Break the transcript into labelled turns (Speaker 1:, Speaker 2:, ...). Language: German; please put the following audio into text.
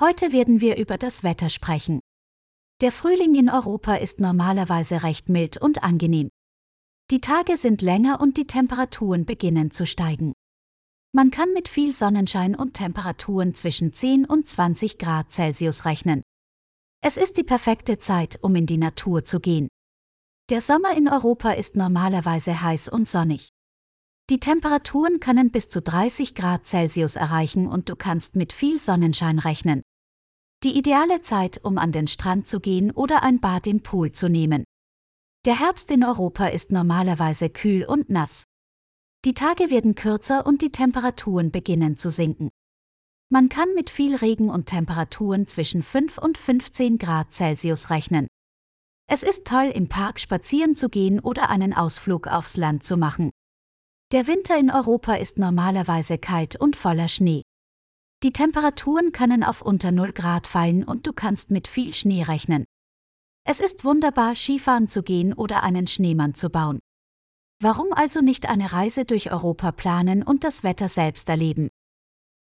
Speaker 1: Heute werden wir über das Wetter sprechen. Der Frühling in Europa ist normalerweise recht mild und angenehm. Die Tage sind länger und die Temperaturen beginnen zu steigen. Man kann mit viel Sonnenschein und Temperaturen zwischen 10 und 20 Grad Celsius rechnen. Es ist die perfekte Zeit, um in die Natur zu gehen. Der Sommer in Europa ist normalerweise heiß und sonnig. Die Temperaturen können bis zu 30 Grad Celsius erreichen und du kannst mit viel Sonnenschein rechnen. Die ideale Zeit, um an den Strand zu gehen oder ein Bad im Pool zu nehmen. Der Herbst in Europa ist normalerweise kühl und nass. Die Tage werden kürzer und die Temperaturen beginnen zu sinken. Man kann mit viel Regen und Temperaturen zwischen 5 und 15 Grad Celsius rechnen. Es ist toll, im Park spazieren zu gehen oder einen Ausflug aufs Land zu machen. Der Winter in Europa ist normalerweise kalt und voller Schnee. Die Temperaturen können auf unter 0 Grad fallen und du kannst mit viel Schnee rechnen. Es ist wunderbar, Skifahren zu gehen oder einen Schneemann zu bauen. Warum also nicht eine Reise durch Europa planen und das Wetter selbst erleben?